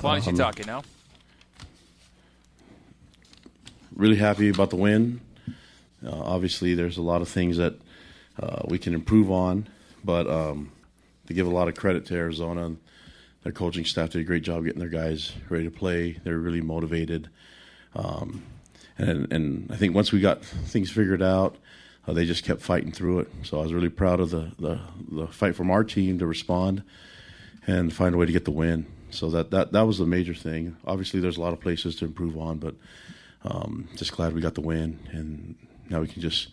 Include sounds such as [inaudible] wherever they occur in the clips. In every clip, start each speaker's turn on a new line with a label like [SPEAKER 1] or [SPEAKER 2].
[SPEAKER 1] Why don't you talk, know?
[SPEAKER 2] really happy about the win. Uh, obviously, there's a lot of things that uh, we can improve on, but um, to give a lot of credit to Arizona, their coaching staff did a great job getting their guys ready to play. They're really motivated, um, and and I think once we got things figured out, uh, they just kept fighting through it. So I was really proud of the the, the fight from our team to respond and find a way to get the win. So that, that that was the major thing. Obviously, there's a lot of places to improve on, but um, just glad we got the win, and now we can just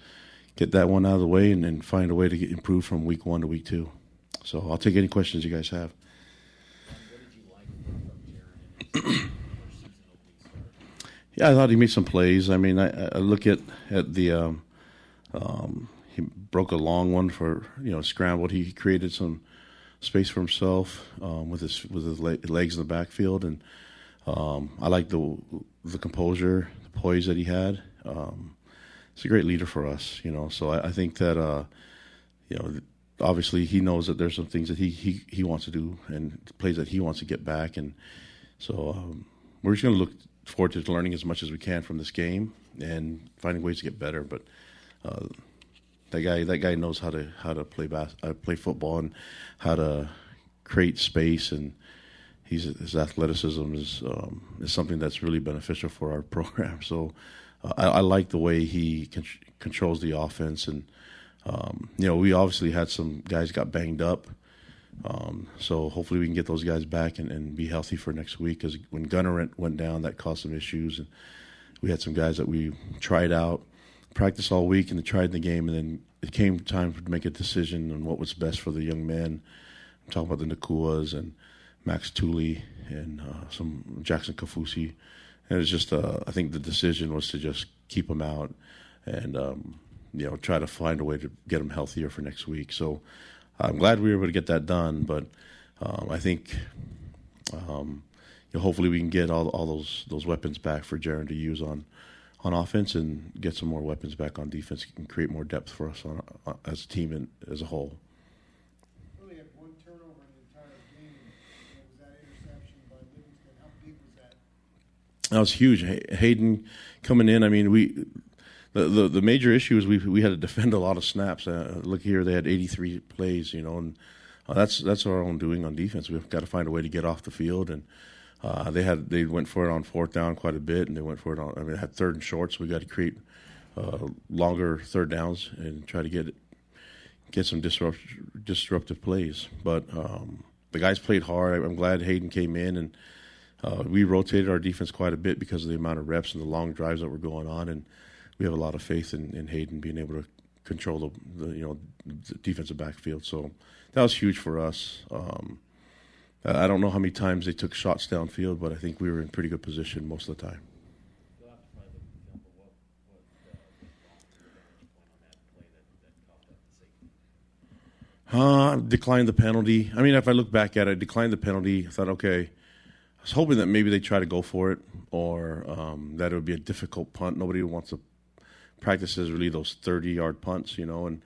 [SPEAKER 2] get that one out of the way and, and find a way to get improve from week one to week two. So I'll take any questions you guys have. [clears throat] Yeah, I thought he made some plays. I mean, I, I look at at the um, um, he broke a long one for you know scrambled. He created some space for himself um, with his with his le- legs in the backfield, and um, I like the the composure, the poise that he had. Um, he's a great leader for us, you know. So I, I think that uh, you know, obviously he knows that there's some things that he he, he wants to do and plays that he wants to get back, and so um, we're just going to look forward to learning as much as we can from this game and finding ways to get better. But uh, that guy that guy knows how to how to play bas- uh, play football and how to create space and he's his athleticism is um, is something that's really beneficial for our [laughs] program. So uh, I, I like the way he con- controls the offense and um, you know we obviously had some guys got banged up. Um, so hopefully we can get those guys back and, and be healthy for next week. Because when Gunner went, went down, that caused some issues, and we had some guys that we tried out, practiced all week, and tried the game, and then it came time to make a decision on what was best for the young men. I'm talking about the Nacuas and Max Tooley and uh, some Jackson Kaufusi, and it was just uh, I think the decision was to just keep them out and um, you know try to find a way to get them healthier for next week. So. I'm glad we were able to get that done, but um, I think um, hopefully we can get all all those those weapons back for Jaren to use on on offense and get some more weapons back on defense and create more depth for us on, uh, as a team and as a whole.
[SPEAKER 3] Really one turnover in the entire game. was that interception by Livingston. How big was that?
[SPEAKER 2] That was huge. Hay- Hayden coming in. I mean, we the, the the major issue is we we had to defend a lot of snaps. Uh, look here, they had 83 plays. You know, and uh, that's that's our own doing on defense. We've got to find a way to get off the field, and uh, they had they went for it on fourth down quite a bit, and they went for it on. I mean, had third and short, so we got to create uh, longer third downs and try to get get some disrupt, disruptive plays. But um, the guys played hard. I'm glad Hayden came in and. Uh, we rotated our defense quite a bit because of the amount of reps and the long drives that were going on, and we have a lot of faith in, in Hayden being able to control the, the you know the defensive backfield. So that was huge for us. Um, I don't know how many times they took shots downfield, but I think we were in pretty good position most of the time.
[SPEAKER 4] Uh?
[SPEAKER 2] Uh, declined the penalty. I mean, if I look back at it, I declined the penalty. I thought, okay, I was hoping that maybe they try to go for it, or um, that it would be a difficult punt. Nobody wants to practice really those thirty-yard punts, you know. And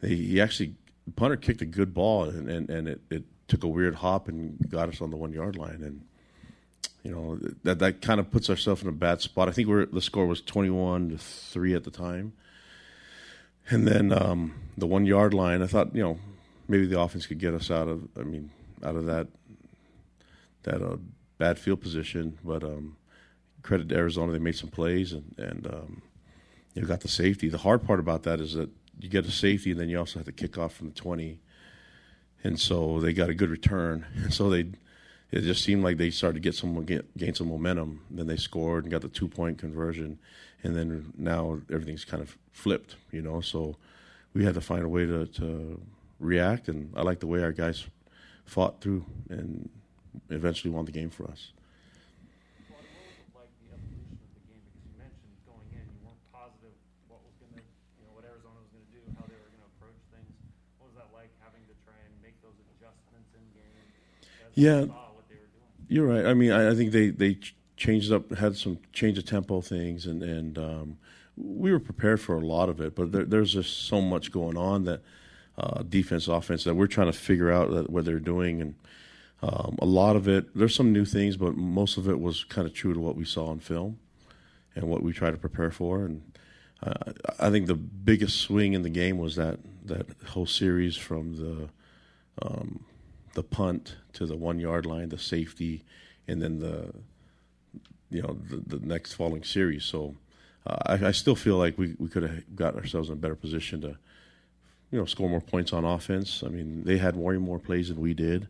[SPEAKER 2] they, he actually, the punter kicked a good ball, and and, and it, it took a weird hop and got us on the one-yard line, and you know that that kind of puts ourselves in a bad spot. I think we're the score was twenty-one to three at the time. And then um, the one yard line, I thought, you know, maybe the offense could get us out of, I mean, out of that that uh, bad field position. But um, credit to Arizona, they made some plays and and um, you got the safety. The hard part about that is that you get a safety and then you also have to kick off from the twenty, and so they got a good return. [laughs] And so they, it just seemed like they started to get some get, gain some momentum. Then they scored and got the two point conversion, and then now everything's kind of flipped. You know, so we had to find a way to, to react, and I like the way our guys fought through and eventually won the game for us.
[SPEAKER 4] What, what was it like the evolution of the game? Because you mentioned going in, you weren't positive what was going to, you know, what Arizona was going to do, how they were going to approach things. What was that like having to try and make those adjustments in game as
[SPEAKER 2] Yeah.
[SPEAKER 4] you saw what they were doing?
[SPEAKER 2] You're right. I mean, I, I think they they changed up, had some change of tempo things, and and um, we were prepared for a lot of it. But there, there's just so much going on that uh, defense, offense that we're trying to figure out that, what they're doing, and Um, a lot of it, there's some new things, but most of it was kind of true to what we saw on film and what we try to prepare for. And uh, I think the biggest swing in the game was that that whole series from the um, the punt to the one yard line, the safety, and then the you know the, the next following series. So uh, I, I, still feel like we, we could have got ourselves in a better position to you know score more points on offense. I mean, they had way more plays than we did.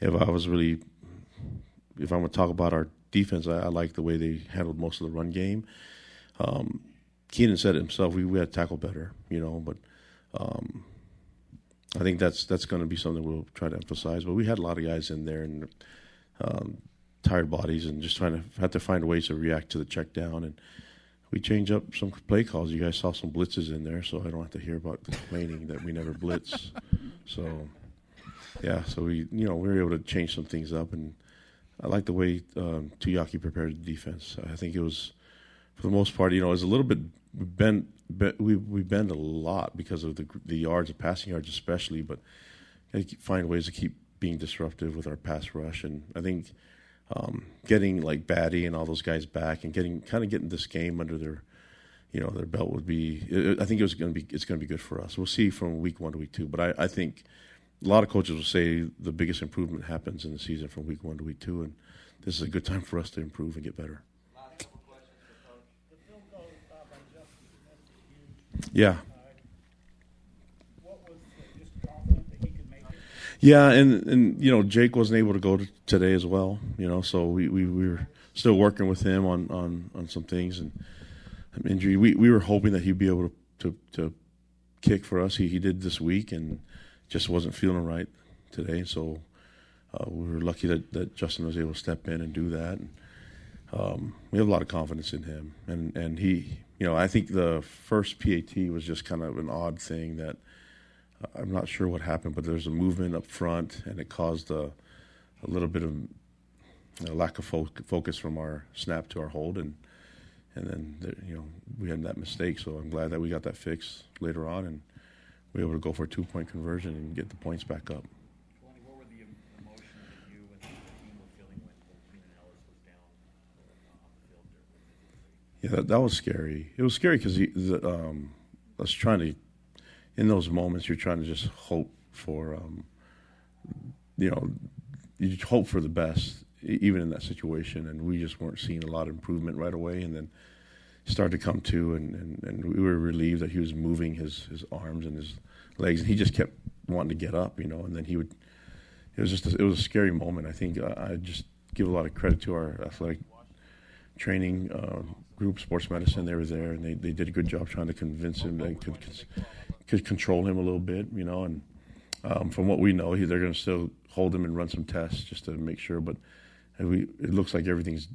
[SPEAKER 2] If I was really, if I'm going to talk about our defense, I, I like the way they handled most of the run game. Um, Keenan said it himself. We, we had to tackle better, you know, but um, I think that's that's going to be something we'll try to emphasize. But we had a lot of guys in there and um, tired bodies, and just trying to have to find ways to react to the check down. And we change up some play calls. You guys saw some blitzes in there, so I don't have to hear about complaining that we never blitz. So yeah, so we you know we were able to change some things up, and I like the way um, Tuiaki prepared the defense. I think it was for the most part, you know, it was a little bit bent. we we bend a lot because of the the yards, the passing yards especially, but find ways to keep being disruptive with our pass rush, and I think um, getting like Batty and all those guys back and getting kind of getting this game under their you know their belt would be. I think it was going to be it's going to be good for us. We'll see from week one to week two, but I, I think a lot of coaches will say the biggest improvement happens in the season from week one to week two, and this is a good time for us to improve and get better. Yeah. Yeah, and and you know Jake wasn't able to go to today as well. You know, so we, we, we were still working with him on, on, on some things and injury. We we were hoping that he'd be able to to, to kick for us. He he did this week and just wasn't feeling right today. So uh, we were lucky that, that Justin was able to step in and do that. And, um, we have a lot of confidence in him, and and he, you know, I think the first PAT was just kind of an odd thing that uh, I'm not sure what happened, but there's a movement up front, and it caused a, a little bit of lack of fo- focus from our snap to our hold, and and then the, you know we had that mistake. So I'm glad that we got that fixed later on, and we were able to go for a two point conversion and get the points back up. Yeah, that, that was scary. It was scary because um, I was trying to in those moments, you're trying to just hope for, um, you know, you hope for the best, even in that situation. And we just weren't seeing a lot of improvement right away. And then started to come to, and, and, and we were relieved that he was moving his, his arms and his legs. And he just kept wanting to get up, you know, and then he would, it was just, a, it was a scary moment. I think uh, I just give a lot of credit to our athletic training uh, group, sports medicine. They were there, and they, they did a good job trying to convince him they could could control him a little bit, you know. And um, from what we know, he, they're going to still hold him and run some tests just to make sure. But we, it looks like everything's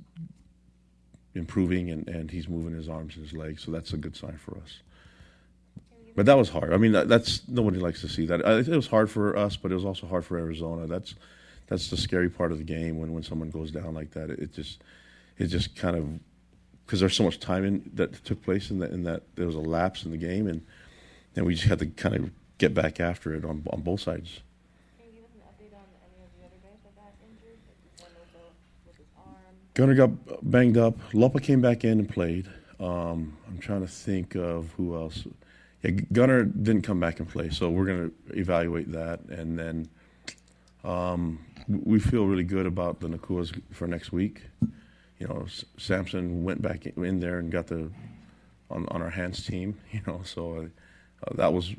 [SPEAKER 2] improving, and, and he's moving his arms and his legs, so that's a good sign for us. But that was hard. I mean, that, that's nobody likes to see that. It was hard for us, but it was also hard for Arizona. That's that's the scary part of the game when when someone goes down like that. It, it just it just kind of because there's so much time in, that took place in that in that there was a lapse in the game and and we just had to kind of get back after it on on both sides. Gunner got banged up. Lopa came back in and played. Um, I'm trying to think of who else. Yeah, Gunner didn't come back and play, so we're going to evaluate that, and then um, we feel really good about the Nacuas for next week. You know, Samson went back in there and got the on on our hands team. [laughs] You know, so uh, that was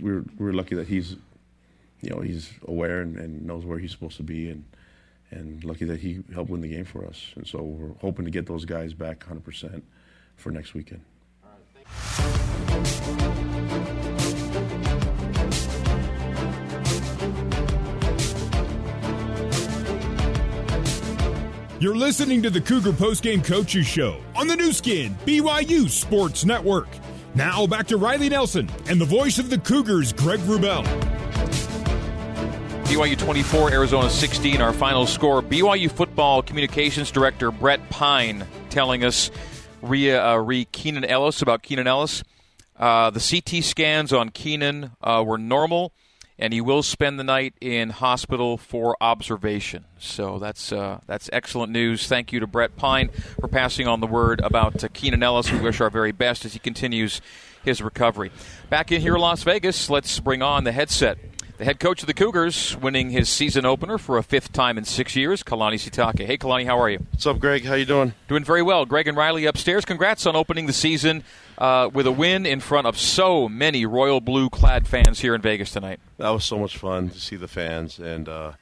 [SPEAKER 2] we are we are lucky that he's you know he's aware and, and, knows where he's supposed to be and and lucky that he helped win the game for us and so we're hoping to get those guys back 100% for next weekend.
[SPEAKER 1] You're listening to the Cougar Postgame Coaches Show on the Nu Skin BYU Sports Network. Now back to Riley Nelson and the voice of the Cougars, Greg Wrubell.
[SPEAKER 5] BYU 24, Arizona 16, our final score. BYU football communications director Brett Pyne telling us Ria uh, re Keenan Ellis about Keenan Ellis. Uh, the CT scans on Keenan uh, were normal, and he will spend the night in hospital for observation. So that's uh, that's excellent news. Thank you to Brett Pyne for passing on the word about uh, Keenan Ellis. We wish our very best as he continues his recovery. Back in here in Las Vegas, let's bring on the headset. The head coach of the Cougars, winning his season opener for a fifth time in six years, Kalani Sitake. Hey, Kalani, how are you?
[SPEAKER 2] What's up, Greg? How you doing?
[SPEAKER 5] Doing very well. Greg and Riley upstairs. Congrats on opening the season uh, with a win in front of so many royal blue clad fans here in Vegas tonight.
[SPEAKER 2] That was so much fun to see the fans, and uh,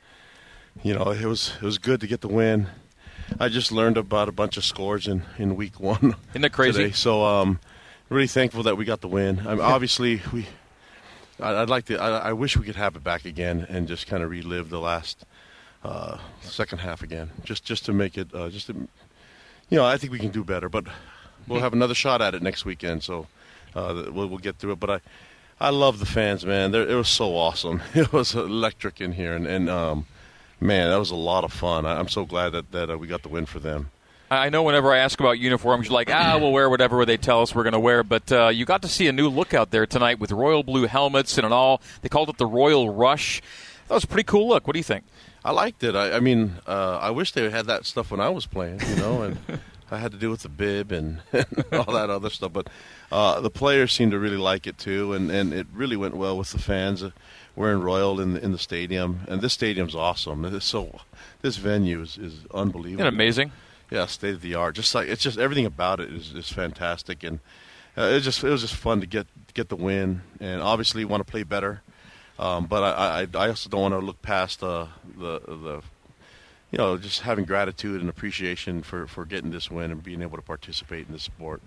[SPEAKER 2] you know it was it was good to get the win. I just learned about a bunch of scores in, in week [laughs] one.
[SPEAKER 5] Isn't that crazy?
[SPEAKER 2] Today. So um, really thankful that we got the win. I mean, obviously we. I'd like to. I, I, wish we could have it back again and just kind of relive the last uh, second half again, just just to make it uh, just to, you know I think we can do better, but we'll have another shot at it next weekend. So uh, we'll, we'll get through it. But I I love the fans, man. They're, it was so awesome. [laughs] It was electric in here, and, and um, man, that was a lot of fun. I, am so glad that that uh, we got the win for them.
[SPEAKER 5] I know whenever I ask about uniforms, you're like, ah, we'll wear whatever they tell us we're going to wear. But uh, you got to see a new look out there tonight with royal blue helmets and an all. They called it the Royal Rush. That was a pretty cool look. What do you think?
[SPEAKER 2] I liked it. I, I mean, uh, I wish they had that stuff when I was playing, you know, and [laughs] I had to do with the bib and, [laughs] and all that other stuff. But uh, the players seemed to really like it too, and, and it really went well with the fans. We're in Royal in the, in the stadium, and this stadium's awesome. It's so this venue is, is unbelievable.
[SPEAKER 5] Isn't amazing?
[SPEAKER 2] Yeah, state of the art. Just like it's just everything about it is, is fantastic, and uh, it just it was just fun to get get the win, and obviously want to play better. Um, but I, I, I also don't want to look past uh, the the you know just having gratitude and appreciation for, for getting this win and being able to participate in this sport.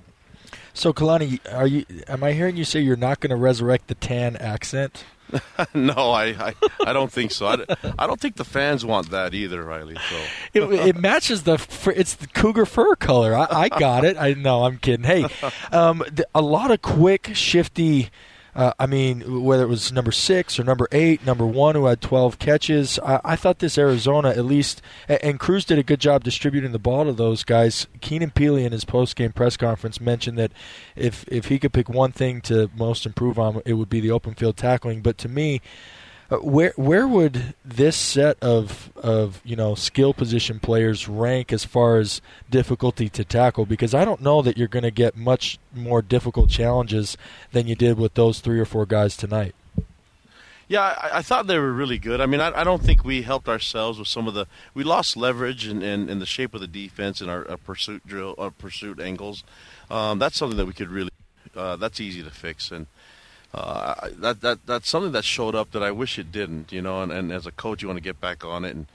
[SPEAKER 6] So Kalani, are you? Am I hearing you say you're not going to resurrect the tan accent? [laughs]
[SPEAKER 2] no, I, I, I, don't think so. I, I, don't think the fans want that either, Riley. So [laughs]
[SPEAKER 6] it, it, matches the it's the cougar fur color. I, I got it. I know. I'm kidding. Hey, [laughs] um, a lot of quick, shifty uh, I mean, whether it was number six or number eight, number one who had 12 catches, I, I thought this Arizona at least, and, and, Cruz did a good job distributing the ball to those guys. Keenan Pili in his post-game press conference mentioned that if if he could pick one thing to most improve on, it would be the open field tackling. But to me, uh, where where would this set of of you know skill position players rank as far as difficulty to tackle? Because I don't know that you're going to get much more difficult challenges than you did with those three or four guys tonight.
[SPEAKER 2] Yeah, I, I thought they were really good. I mean, I, I, don't think we helped ourselves with some of the. We lost leverage in, in, in the shape of the defense and our, our pursuit drill, our pursuit angles. Um, that's something that we could really. Uh, that's easy to fix, and uh, that that that's something that showed up that I wish it didn't. You know, and, and as a coach, you want to get back on it and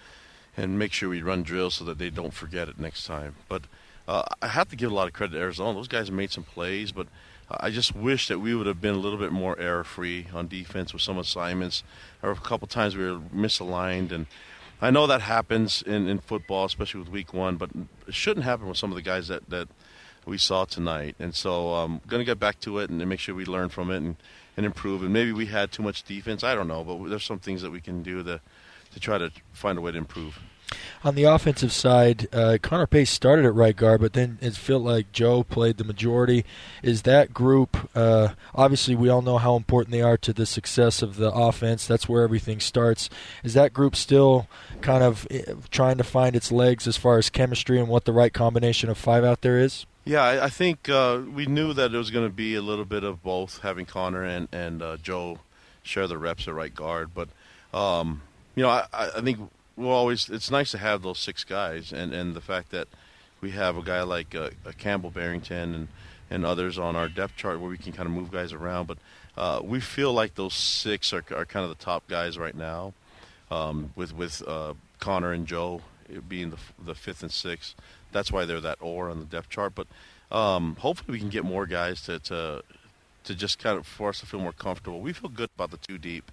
[SPEAKER 2] and make sure we run drills so that they don't forget it next time. But uh, I have to give a lot of credit to Arizona. Those guys made some plays, but I just wish that we would have been a little bit more error free on defense with some assignments. Or a couple times we were misaligned, and I know that happens in, in football, especially with week one, but it shouldn't happen with some of the guys that that we saw tonight. And so I'm um, going to get back to it and make sure we learn from it and and improve. And maybe we had too much defense. I don't know, but there's some things that we can do to to try to find a way to improve.
[SPEAKER 6] On the offensive side, uh, Connor Pace started at right guard, but then it felt like Joe played the majority. Is that group, uh, obviously, we all know how important they are to the success of the offense. That's where everything starts. Is that group still kind of eh, trying to find its legs as far as chemistry and what the right combination of five out there is?
[SPEAKER 2] Yeah, I, I think uh, we knew that it was going to be a little bit of both, having Connor and and uh, Joe share the reps at right guard. But um, you know, I, I think we'll always. It's nice to have those six guys, and and the fact that we have a guy like uh, Campbell Barrington and and others on our depth chart where we can kind of move guys around. But uh, we feel like those six are, are kind of the top guys right now, um, with with uh, Connor and Joe being the the fifth and sixth that's why they're that or on the depth chart. But um, hopefully we can get more guys to, to to just kind of for us to feel more comfortable. We feel good about the two deep,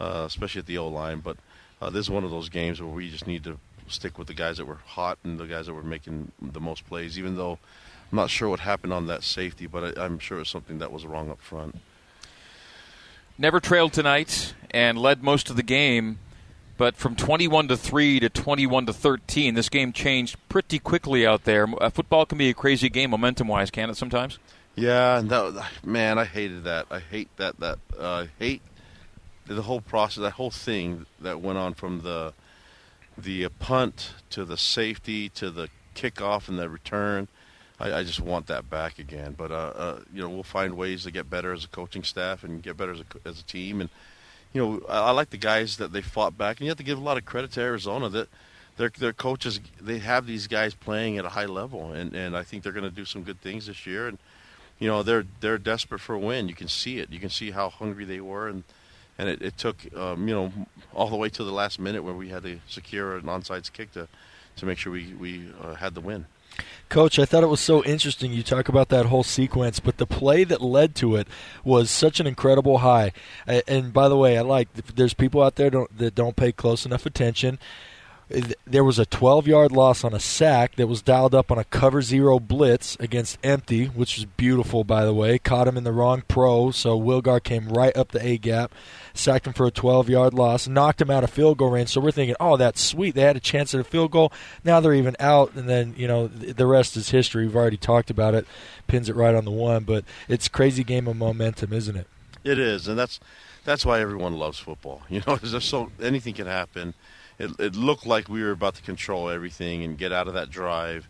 [SPEAKER 2] uh, especially at the O line. But uh, this is one of those games where we just need to stick with the guys that were hot and the guys that were making the most plays. Even though I'm not sure what happened on that safety, but I, I'm sure it's something that was wrong up front.
[SPEAKER 5] Never trailed tonight and led most of the game but from 21 to 3 to 21 to 13, this game changed pretty quickly out there. Uh, football can be a crazy game momentum wise, can it sometimes?
[SPEAKER 2] Yeah, man, I hated that. I hate that. That uh, hate the whole process, that whole thing that went on from the the punt to the safety to the kickoff and the return. I, I just want that back again. But uh, uh, you know, we'll find ways to get better as a coaching staff and get better as a, as a team. And you know, I, I like the guys that they fought back, and you have to give a lot of credit to Arizona that their their coaches they have these guys playing at a high level, and and I think they're going to do some good things this year. And you know, they're they're desperate for a win. You can see it. You can see how hungry they were, and and it, it took um, you know all the way to the last minute where we had to secure an onside kick to to make sure we we uh, had the win.
[SPEAKER 6] Coach, I thought it was so interesting. You talk about that whole sequence, but the play that led to it was such an incredible high. And by the way, I like there's people out there don't, that don't pay close enough attention there was a 12 yard loss on a sack that was dialed up on a cover zero blitz against empty, which was beautiful, by the way. Caught him in the wrong pro, so Wilgar came right up the A gap, sacked him for a 12 yard loss, knocked him out of field goal range. So we're thinking, oh, that's sweet. They had a chance at a field goal. Now they're even out, and then, you know, the rest is history. We've already talked about it. Pins it right on the one, but it's crazy game of momentum, isn't it?
[SPEAKER 2] It is, and that's that's why everyone loves football. [laughs] You know, there's so anything can happen it, it looked like we were about to control everything and get out of that drive.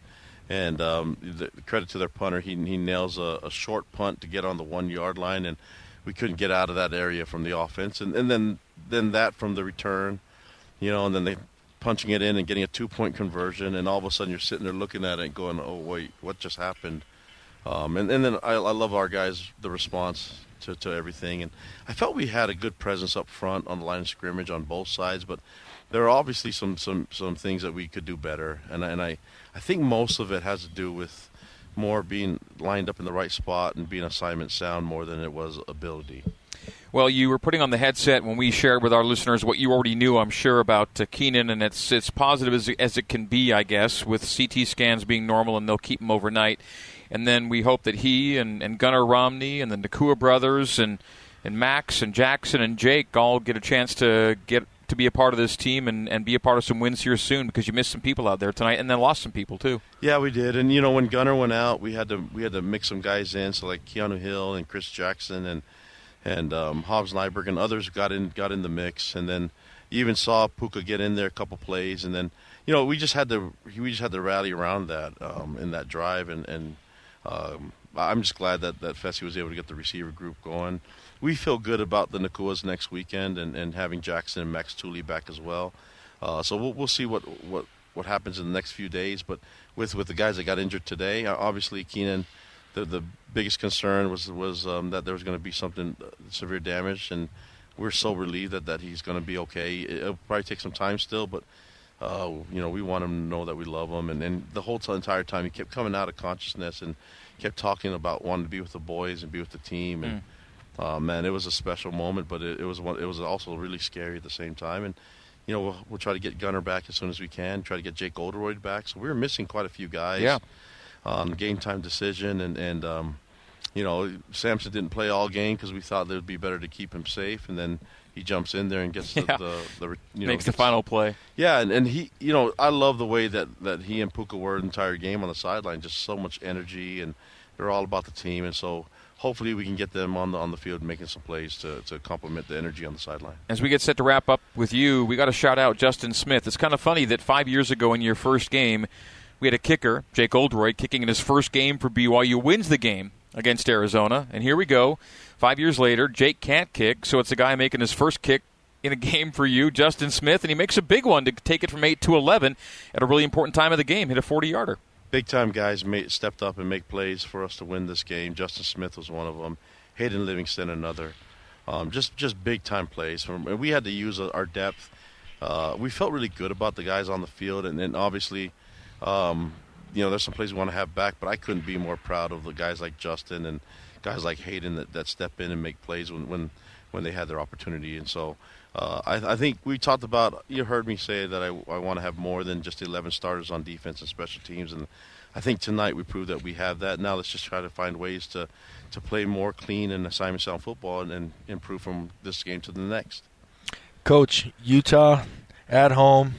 [SPEAKER 2] And um, the, credit to their punter, he he nails a, a, short punt to get on the one yard line, and we couldn't get out of that area from the offense. And, and then then that from the return, you know, and then they punching it in and getting a two point conversion, and all of a sudden you're sitting there looking at it going, "Oh wait, what just happened?" Um, and, and then I, I love our guys, the response to, to everything. And I felt we had a good presence up front on the line of scrimmage on both sides, but there are obviously some, some, some things that we could do better, and and I I think most of it has to do with more being lined up in the right spot and being assignment sound more than it was ability.
[SPEAKER 5] Well, you were putting on the headset when we shared with our listeners what you already knew, I'm sure, about uh, Keenan, and it's it's positive as, as it can be, I guess, with CT scans being normal and they'll keep him overnight. And then we hope that he and, and Gunner Romney and the Nacua brothers and, and Max and Jackson and Jake all get a chance to get to be a part of this team and, and be a part of some wins here soon because you missed some people out there tonight and then lost some people too.
[SPEAKER 2] Yeah, we did. And you know, when Gunner went out, we had to we had to mix some guys in. So like Keanu Hill and Chris Jackson and and um, Hobbs Nyberg and others got in got in the mix. And then you even saw Puka get in there a couple plays. And then you know we just had to we just had to rally around that um, in that drive. And and um, I'm just glad that that Fesi was able to get the receiver group going we feel good about the Nacuas next weekend and, and having Jackson and Max Tooley back as well. Uh, so we'll, we'll see what, what, what happens in the next few days. But with, with the guys that got injured today, uh, obviously Keenan, the, the biggest concern was was um, that there was going to be something uh, severe damage, and we're so relieved that, that he's going to be okay. It'll probably take some time still, but uh, you know we want him to know that we love him. And, and the whole t- entire time he kept coming out of consciousness and kept talking about wanting to be with the boys and be with the team and. Mm uh, man, it was a special moment, but it, it was one, it was also really scary at the same time. And you know, we'll, we'll, try to get Gunner back as soon as we can. Try to get Jake Oldroyd back. So we were missing quite a few guys.
[SPEAKER 5] Yeah.
[SPEAKER 2] On game time decision, and and um, you know, Samson didn't play all game because we thought it would be better to keep him safe, and then he jumps in there and gets
[SPEAKER 5] yeah.
[SPEAKER 2] the, the, the, you [laughs]
[SPEAKER 5] know makes
[SPEAKER 2] the
[SPEAKER 5] final play.
[SPEAKER 2] Yeah, and, and he, you know, I love the way that that he and Puka were the entire game on the sideline. Just so much energy, and they're all about the team, and so hopefully we can get them on the on the field making some plays to, to complement the energy on the sideline.
[SPEAKER 5] As we get set to wrap up with you, we got to shout out Justin Smith. It's kind of funny that five years ago in your first game, we had a kicker, Jake Oldroyd, kicking in his first game for BYU, wins the game against Arizona, and here we go. Five years later, Jake can't kick, so it's a guy making his first kick in a game for you, Justin Smith, and he makes a big one to take it from eight to eleven at a really important time of the game. Hit a forty yarder
[SPEAKER 2] big time guys made, stepped up and make plays for us to win this game. Justin Smith was one of them. Hayden Livingston another. Um, just just big time plays. And we had to use our depth. Uh, we felt really good about the guys on the field, and then obviously, um, you know, there's some plays we want to have back. But I couldn't be more proud of the guys like Justin and guys like Hayden that, that step in and make plays when when when they had their opportunity. And so. Uh, I, I, think we talked about. You heard me say that I, I want to have more than just 11 starters on defense and special teams, and I think tonight we proved that we have that. Now let's just try to find ways to, to play more clean and assignment sound football and, and improve from this game to the next.
[SPEAKER 6] Coach, Utah at home,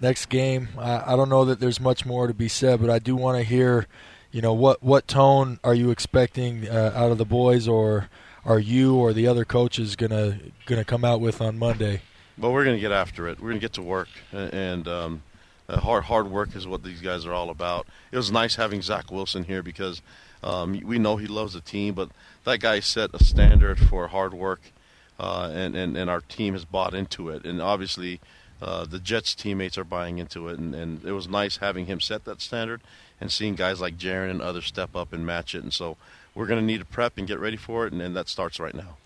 [SPEAKER 6] next game. I, I don't know that there's much more to be said, but I do want to hear, you know, what what tone are you expecting uh, out of the boys or are you or the other coaches gonna gonna come out with on Monday?
[SPEAKER 2] But we're to get after it. We're to get to work, and um, hard hard work is what these guys are all about. It was nice having Zach Wilson here because um, we know he loves the team, but that guy set a standard for hard work, uh, and, and and our team has bought into it, and obviously. Uh, the Jets teammates are buying into it, and, and it was nice having him set that standard and seeing guys like Jaren and others step up and match it. And so we're going to need to prep and get ready for it, and, and that starts right now.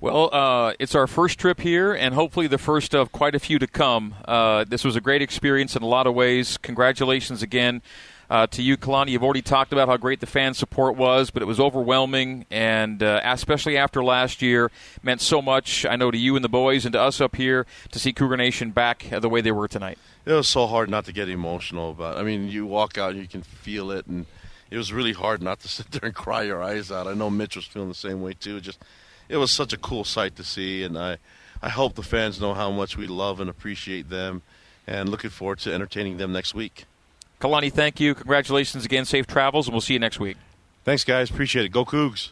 [SPEAKER 5] Well, uh, it's our first trip here, and hopefully the first of quite a few to come. Uh, this was a great experience in a lot of ways. Congratulations again uh, to you, Kalani. You've already talked about how great the fan support was, but it was overwhelming, and uh, especially after last year, meant so much. I know to you and the boys, and to us up here, to see Cougar Nation back the way they were tonight.
[SPEAKER 2] It was so hard not to get emotional about. I mean, you walk out, and you can feel it, and it was really hard not to [laughs] sit there and cry your eyes out. I know Mitch was feeling the same way too. Just, it was such a cool sight to see, and I, I hope the fans know how much we love and appreciate them, and looking forward to entertaining them next week.
[SPEAKER 5] Kalani, thank you. Congratulations again. Safe travels, and we'll see you next week.
[SPEAKER 2] Thanks, guys. Appreciate it. Go Cougs.